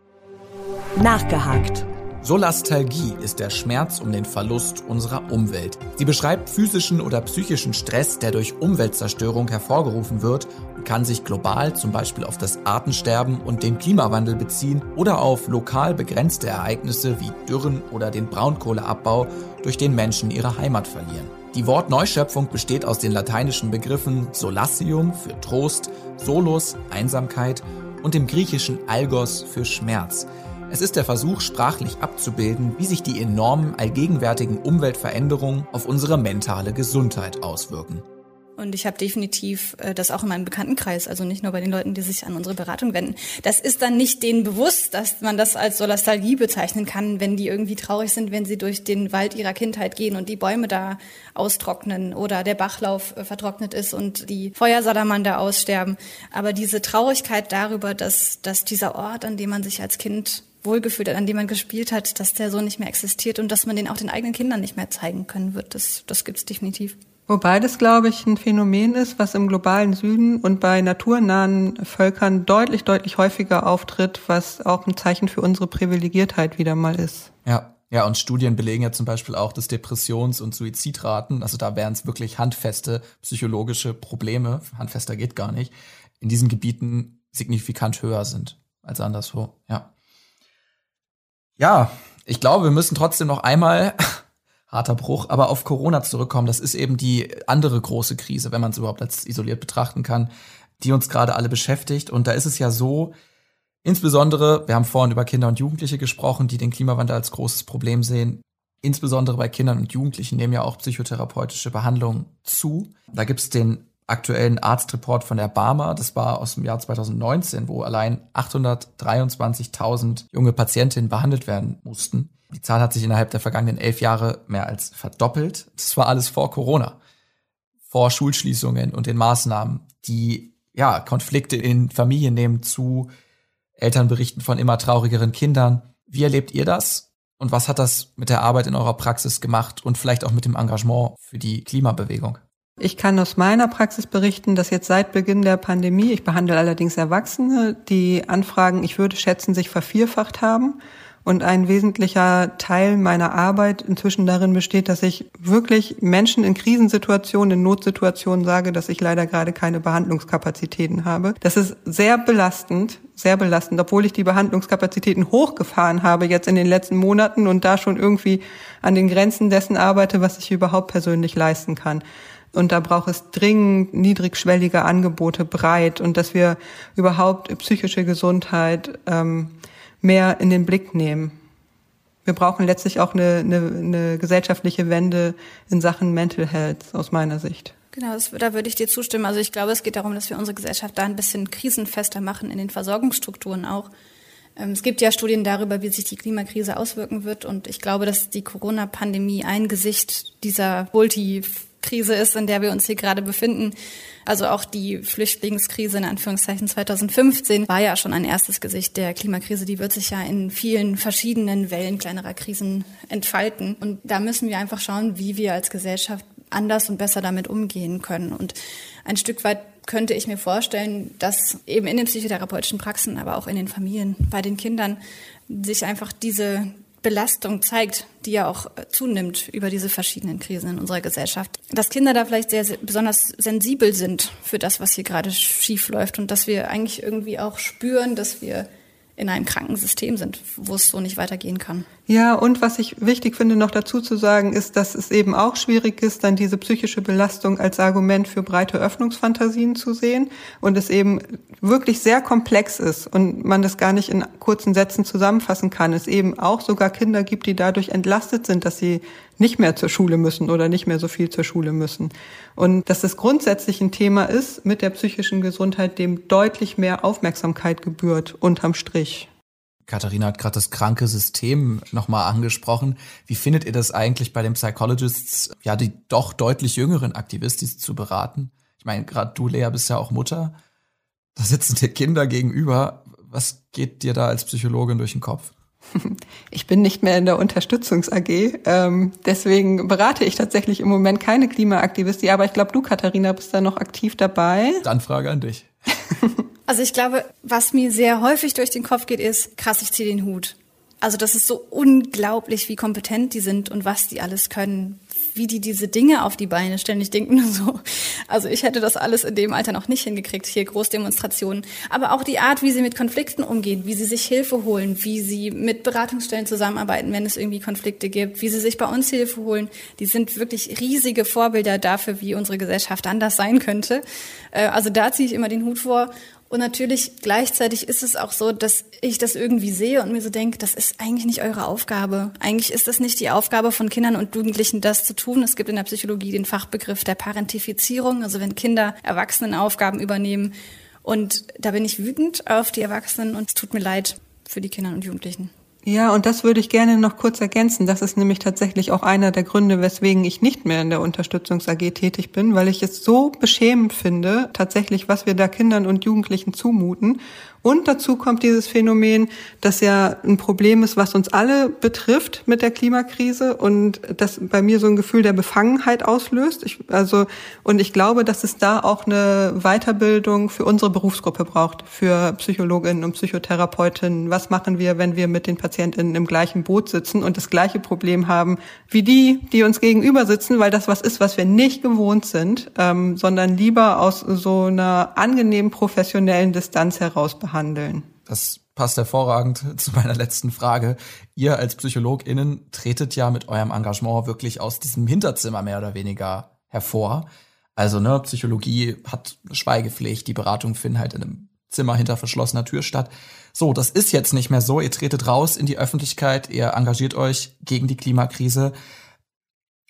Nachgehakt. Solastalgie ist der Schmerz um den Verlust unserer Umwelt. Sie beschreibt physischen oder psychischen Stress, der durch Umweltzerstörung hervorgerufen wird und kann sich global zum Beispiel auf das Artensterben und den Klimawandel beziehen oder auf lokal begrenzte Ereignisse wie Dürren oder den Braunkohleabbau, durch den Menschen ihre Heimat verlieren. Die Wortneuschöpfung besteht aus den lateinischen Begriffen Solassium für Trost, Solus Einsamkeit und dem griechischen Algos für Schmerz. Es ist der Versuch, sprachlich abzubilden, wie sich die enormen allgegenwärtigen Umweltveränderungen auf unsere mentale Gesundheit auswirken. Und ich habe definitiv äh, das auch in meinem Bekanntenkreis, also nicht nur bei den Leuten, die sich an unsere Beratung wenden. Das ist dann nicht denen bewusst, dass man das als Solastalgie bezeichnen kann, wenn die irgendwie traurig sind, wenn sie durch den Wald ihrer Kindheit gehen und die Bäume da austrocknen oder der Bachlauf äh, vertrocknet ist und die Feuersalamander aussterben. Aber diese Traurigkeit darüber, dass, dass dieser Ort, an dem man sich als Kind wohlgefühlt hat, an dem man gespielt hat, dass der so nicht mehr existiert und dass man den auch den eigenen Kindern nicht mehr zeigen können wird, das, das gibt's definitiv. Wobei das, glaube ich, ein Phänomen ist, was im globalen Süden und bei naturnahen Völkern deutlich, deutlich häufiger auftritt, was auch ein Zeichen für unsere Privilegiertheit wieder mal ist. Ja. Ja, und Studien belegen ja zum Beispiel auch, dass Depressions- und Suizidraten, also da wären es wirklich handfeste psychologische Probleme, handfester geht gar nicht, in diesen Gebieten signifikant höher sind als anderswo, ja. Ja, ich glaube, wir müssen trotzdem noch einmal <laughs> harter Bruch, aber auf Corona zurückkommen. Das ist eben die andere große Krise, wenn man es überhaupt als isoliert betrachten kann, die uns gerade alle beschäftigt. Und da ist es ja so, insbesondere, wir haben vorhin über Kinder und Jugendliche gesprochen, die den Klimawandel als großes Problem sehen. Insbesondere bei Kindern und Jugendlichen nehmen ja auch psychotherapeutische Behandlungen zu. Da gibt es den aktuellen Arztreport von der Barmer, das war aus dem Jahr 2019, wo allein 823.000 junge Patientinnen behandelt werden mussten. Die Zahl hat sich innerhalb der vergangenen elf Jahre mehr als verdoppelt. Das war alles vor Corona, vor Schulschließungen und den Maßnahmen. Die ja, Konflikte in Familien nehmen zu, Eltern berichten von immer traurigeren Kindern. Wie erlebt ihr das? Und was hat das mit der Arbeit in eurer Praxis gemacht und vielleicht auch mit dem Engagement für die Klimabewegung? Ich kann aus meiner Praxis berichten, dass jetzt seit Beginn der Pandemie, ich behandle allerdings Erwachsene, die Anfragen, ich würde schätzen, sich vervierfacht haben. Und ein wesentlicher Teil meiner Arbeit inzwischen darin besteht, dass ich wirklich Menschen in Krisensituationen, in Notsituationen sage, dass ich leider gerade keine Behandlungskapazitäten habe. Das ist sehr belastend, sehr belastend, obwohl ich die Behandlungskapazitäten hochgefahren habe jetzt in den letzten Monaten und da schon irgendwie an den Grenzen dessen arbeite, was ich überhaupt persönlich leisten kann. Und da braucht es dringend niedrigschwellige Angebote breit und dass wir überhaupt psychische Gesundheit ähm, mehr in den Blick nehmen. Wir brauchen letztlich auch eine, eine, eine gesellschaftliche Wende in Sachen Mental Health aus meiner Sicht. Genau, das, da würde ich dir zustimmen. Also ich glaube, es geht darum, dass wir unsere Gesellschaft da ein bisschen krisenfester machen in den Versorgungsstrukturen auch. Ähm, es gibt ja Studien darüber, wie sich die Klimakrise auswirken wird. Und ich glaube, dass die Corona-Pandemie ein Gesicht dieser Multi Krise ist, in der wir uns hier gerade befinden. Also auch die Flüchtlingskrise in Anführungszeichen 2015 war ja schon ein erstes Gesicht der Klimakrise. Die wird sich ja in vielen verschiedenen Wellen kleinerer Krisen entfalten. Und da müssen wir einfach schauen, wie wir als Gesellschaft anders und besser damit umgehen können. Und ein Stück weit könnte ich mir vorstellen, dass eben in den psychotherapeutischen Praxen, aber auch in den Familien, bei den Kindern sich einfach diese Belastung zeigt, die ja auch äh, zunimmt über diese verschiedenen Krisen in unserer Gesellschaft. Dass Kinder da vielleicht sehr, sehr besonders sensibel sind für das, was hier gerade schief läuft und dass wir eigentlich irgendwie auch spüren, dass wir in einem kranken System sind, wo es so nicht weitergehen kann. Ja, und was ich wichtig finde, noch dazu zu sagen, ist, dass es eben auch schwierig ist, dann diese psychische Belastung als Argument für breite Öffnungsfantasien zu sehen und es eben wirklich sehr komplex ist und man das gar nicht in kurzen Sätzen zusammenfassen kann. Es eben auch sogar Kinder gibt, die dadurch entlastet sind, dass sie nicht mehr zur Schule müssen oder nicht mehr so viel zur Schule müssen. Und dass das grundsätzlich ein Thema ist mit der psychischen Gesundheit, dem deutlich mehr Aufmerksamkeit gebührt unterm Strich. Katharina hat gerade das kranke System nochmal angesprochen. Wie findet ihr das eigentlich bei den Psychologists, ja, die doch deutlich jüngeren Aktivistis zu beraten? Ich meine, gerade du, Lea, bist ja auch Mutter. Da sitzen dir Kinder gegenüber. Was geht dir da als Psychologin durch den Kopf? <laughs> Ich bin nicht mehr in der Unterstützungs AG, ähm, deswegen berate ich tatsächlich im Moment keine Klimaaktivistin, aber ich glaube, du, Katharina, bist da noch aktiv dabei. Dann Frage an dich. <laughs> also ich glaube, was mir sehr häufig durch den Kopf geht, ist, krass, ich ziehe den Hut. Also das ist so unglaublich, wie kompetent die sind und was die alles können wie die diese Dinge auf die Beine stellen. Ich denke nur so, also ich hätte das alles in dem Alter noch nicht hingekriegt, hier Großdemonstrationen. Aber auch die Art, wie sie mit Konflikten umgehen, wie sie sich Hilfe holen, wie sie mit Beratungsstellen zusammenarbeiten, wenn es irgendwie Konflikte gibt, wie sie sich bei uns Hilfe holen, die sind wirklich riesige Vorbilder dafür, wie unsere Gesellschaft anders sein könnte. Äh, also da ziehe ich immer den Hut vor. Und natürlich gleichzeitig ist es auch so, dass ich das irgendwie sehe und mir so denke, das ist eigentlich nicht eure Aufgabe. Eigentlich ist das nicht die Aufgabe von Kindern und Jugendlichen, das zu tun. Es gibt in der Psychologie den Fachbegriff der Parentifizierung, also wenn Kinder Erwachsenenaufgaben übernehmen. Und da bin ich wütend auf die Erwachsenen und es tut mir leid für die Kinder und Jugendlichen. Ja, und das würde ich gerne noch kurz ergänzen. Das ist nämlich tatsächlich auch einer der Gründe, weswegen ich nicht mehr in der Unterstützungs AG tätig bin, weil ich es so beschämend finde, tatsächlich, was wir da Kindern und Jugendlichen zumuten und dazu kommt dieses Phänomen, dass ja ein Problem ist, was uns alle betrifft mit der Klimakrise und das bei mir so ein Gefühl der Befangenheit auslöst. Ich, also, und ich glaube, dass es da auch eine Weiterbildung für unsere Berufsgruppe braucht, für Psychologinnen und Psychotherapeutinnen. Was machen wir, wenn wir mit den Patientinnen im gleichen Boot sitzen und das gleiche Problem haben wie die, die uns gegenüber sitzen, weil das was ist, was wir nicht gewohnt sind, ähm, sondern lieber aus so einer angenehmen professionellen Distanz heraus behandeln. Das passt hervorragend <laughs> zu meiner letzten Frage. Ihr als PsychologInnen tretet ja mit eurem Engagement wirklich aus diesem Hinterzimmer mehr oder weniger hervor. Also, ne, Psychologie hat Schweigepflicht, die Beratungen finden halt in einem Zimmer hinter verschlossener Tür statt. So, das ist jetzt nicht mehr so. Ihr tretet raus in die Öffentlichkeit, ihr engagiert euch gegen die Klimakrise.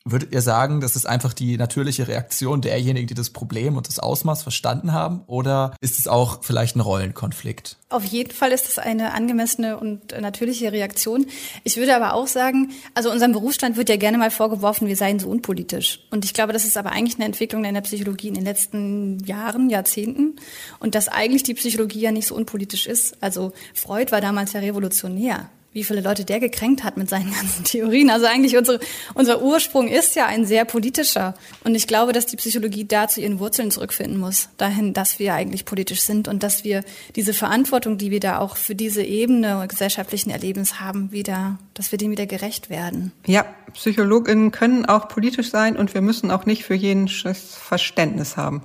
Würdet ihr sagen, das ist einfach die natürliche Reaktion derjenigen, die das Problem und das Ausmaß verstanden haben? Oder ist es auch vielleicht ein Rollenkonflikt? Auf jeden Fall ist es eine angemessene und natürliche Reaktion. Ich würde aber auch sagen, also unserem Berufsstand wird ja gerne mal vorgeworfen, wir seien so unpolitisch. Und ich glaube, das ist aber eigentlich eine Entwicklung in der Psychologie in den letzten Jahren, Jahrzehnten. Und dass eigentlich die Psychologie ja nicht so unpolitisch ist. Also Freud war damals ja revolutionär wie viele Leute der gekränkt hat mit seinen <laughs> ganzen Theorien. Also eigentlich unsere, unser Ursprung ist ja ein sehr politischer. Und ich glaube, dass die Psychologie da zu ihren Wurzeln zurückfinden muss. Dahin, dass wir eigentlich politisch sind und dass wir diese Verantwortung, die wir da auch für diese Ebene gesellschaftlichen Erlebens haben, wieder, dass wir dem wieder gerecht werden. Ja, PsychologInnen können auch politisch sein und wir müssen auch nicht für jeden Verständnis haben.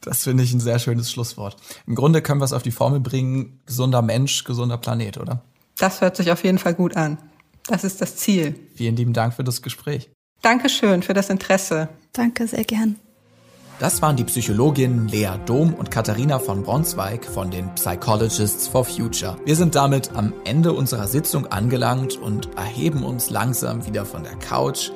Das finde ich ein sehr schönes Schlusswort. Im Grunde können wir es auf die Formel bringen, gesunder Mensch, gesunder Planet, oder? Das hört sich auf jeden Fall gut an. Das ist das Ziel. Vielen lieben Dank für das Gespräch. Dankeschön für das Interesse. Danke, sehr gern. Das waren die Psychologinnen Lea Dom und Katharina von Bronsweig von den Psychologists for Future. Wir sind damit am Ende unserer Sitzung angelangt und erheben uns langsam wieder von der Couch.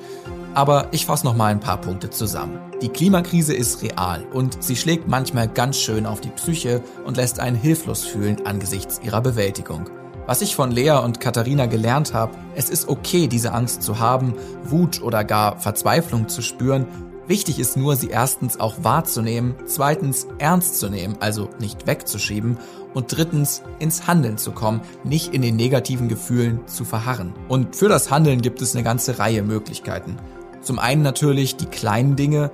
Aber ich fasse noch mal ein paar Punkte zusammen. Die Klimakrise ist real und sie schlägt manchmal ganz schön auf die Psyche und lässt einen hilflos fühlen angesichts ihrer Bewältigung. Was ich von Lea und Katharina gelernt habe, es ist okay, diese Angst zu haben, Wut oder gar Verzweiflung zu spüren. Wichtig ist nur, sie erstens auch wahrzunehmen, zweitens ernst zu nehmen, also nicht wegzuschieben und drittens ins Handeln zu kommen, nicht in den negativen Gefühlen zu verharren. Und für das Handeln gibt es eine ganze Reihe Möglichkeiten. Zum einen natürlich die kleinen Dinge,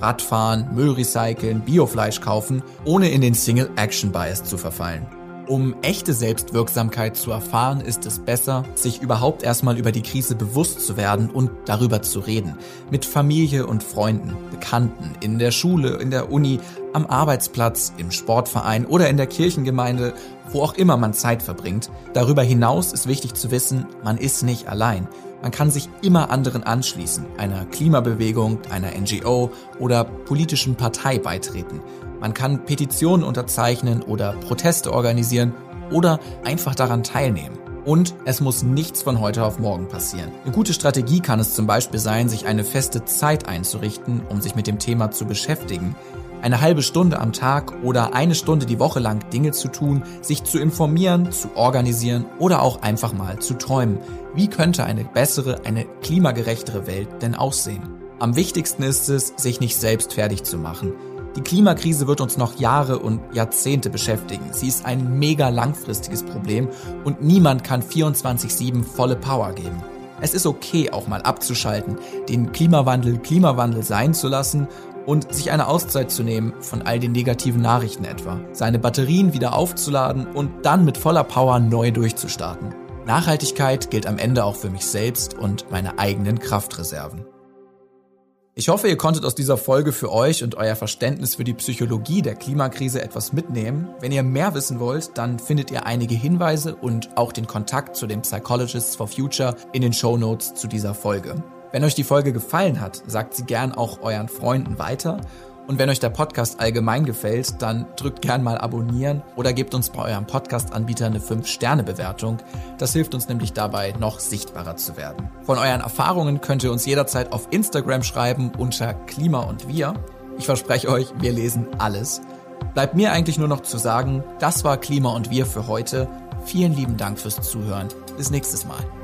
Radfahren, Müll recyceln, Biofleisch kaufen, ohne in den Single Action Bias zu verfallen. Um echte Selbstwirksamkeit zu erfahren, ist es besser, sich überhaupt erstmal über die Krise bewusst zu werden und darüber zu reden. Mit Familie und Freunden, Bekannten, in der Schule, in der Uni, am Arbeitsplatz, im Sportverein oder in der Kirchengemeinde, wo auch immer man Zeit verbringt. Darüber hinaus ist wichtig zu wissen, man ist nicht allein. Man kann sich immer anderen anschließen, einer Klimabewegung, einer NGO oder politischen Partei beitreten. Man kann Petitionen unterzeichnen oder Proteste organisieren oder einfach daran teilnehmen. Und es muss nichts von heute auf morgen passieren. Eine gute Strategie kann es zum Beispiel sein, sich eine feste Zeit einzurichten, um sich mit dem Thema zu beschäftigen. Eine halbe Stunde am Tag oder eine Stunde die Woche lang Dinge zu tun, sich zu informieren, zu organisieren oder auch einfach mal zu träumen. Wie könnte eine bessere, eine klimagerechtere Welt denn aussehen? Am wichtigsten ist es, sich nicht selbst fertig zu machen. Die Klimakrise wird uns noch Jahre und Jahrzehnte beschäftigen. Sie ist ein mega langfristiges Problem und niemand kann 24-7 volle Power geben. Es ist okay, auch mal abzuschalten, den Klimawandel Klimawandel sein zu lassen und sich eine Auszeit zu nehmen von all den negativen Nachrichten etwa, seine Batterien wieder aufzuladen und dann mit voller Power neu durchzustarten. Nachhaltigkeit gilt am Ende auch für mich selbst und meine eigenen Kraftreserven. Ich hoffe, ihr konntet aus dieser Folge für euch und euer Verständnis für die Psychologie der Klimakrise etwas mitnehmen. Wenn ihr mehr wissen wollt, dann findet ihr einige Hinweise und auch den Kontakt zu den Psychologists for Future in den Show Notes zu dieser Folge. Wenn euch die Folge gefallen hat, sagt sie gern auch euren Freunden weiter. Und wenn euch der Podcast allgemein gefällt, dann drückt gern mal abonnieren oder gebt uns bei eurem Podcast-Anbieter eine 5-Sterne-Bewertung. Das hilft uns nämlich dabei, noch sichtbarer zu werden. Von euren Erfahrungen könnt ihr uns jederzeit auf Instagram schreiben unter Klima und Wir. Ich verspreche euch, wir lesen alles. Bleibt mir eigentlich nur noch zu sagen, das war Klima und Wir für heute. Vielen lieben Dank fürs Zuhören. Bis nächstes Mal.